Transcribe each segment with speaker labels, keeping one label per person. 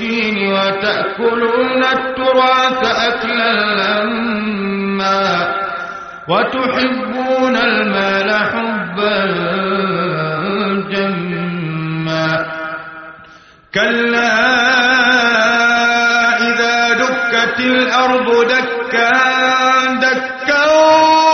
Speaker 1: المسكين وتأكلون التراث أكلا لما وتحبون المال حبا جما كلا إذا دكت الأرض دكا دكا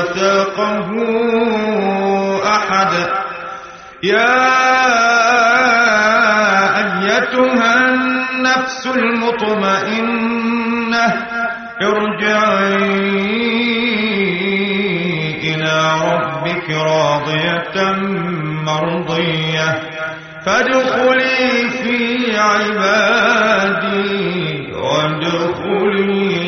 Speaker 1: وثاقه أحد. يا أيتها النفس المطمئنة ارجعي إلى ربك راضية مرضية. فادخلي في عبادي وادخلي